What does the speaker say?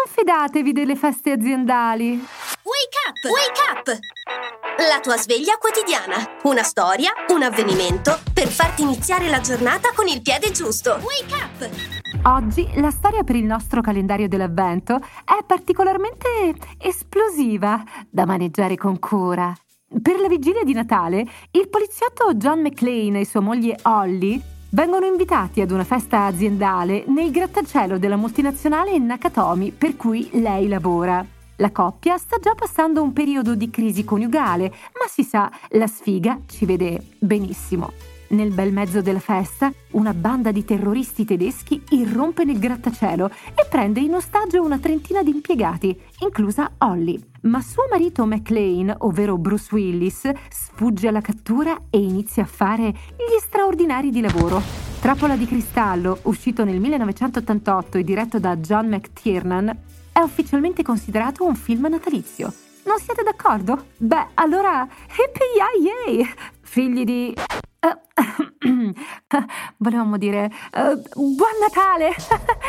Non fidatevi delle feste aziendali. Wake up! Wake up! La tua sveglia quotidiana. Una storia, un avvenimento per farti iniziare la giornata con il piede giusto. Wake up! Oggi la storia per il nostro calendario dell'avvento è particolarmente esplosiva da maneggiare con cura. Per la vigilia di Natale, il poliziotto John McClane e sua moglie Holly vengono invitati ad una festa aziendale nel grattacielo della multinazionale Nakatomi per cui lei lavora. La coppia sta già passando un periodo di crisi coniugale, ma si sa, la sfiga ci vede benissimo. Nel bel mezzo della festa, una banda di terroristi tedeschi irrompe nel grattacielo e prende in ostaggio una trentina di impiegati, inclusa Holly. Ma suo marito McLean, ovvero Bruce Willis, sfugge alla cattura e inizia a fare gli straordinari di lavoro. Trappola di cristallo, uscito nel 1988 e diretto da John McTiernan, è ufficialmente considerato un film natalizio. Non siete d'accordo? Beh, allora, hippie yay! Figli di... Volevamo dire uh, buon Natale!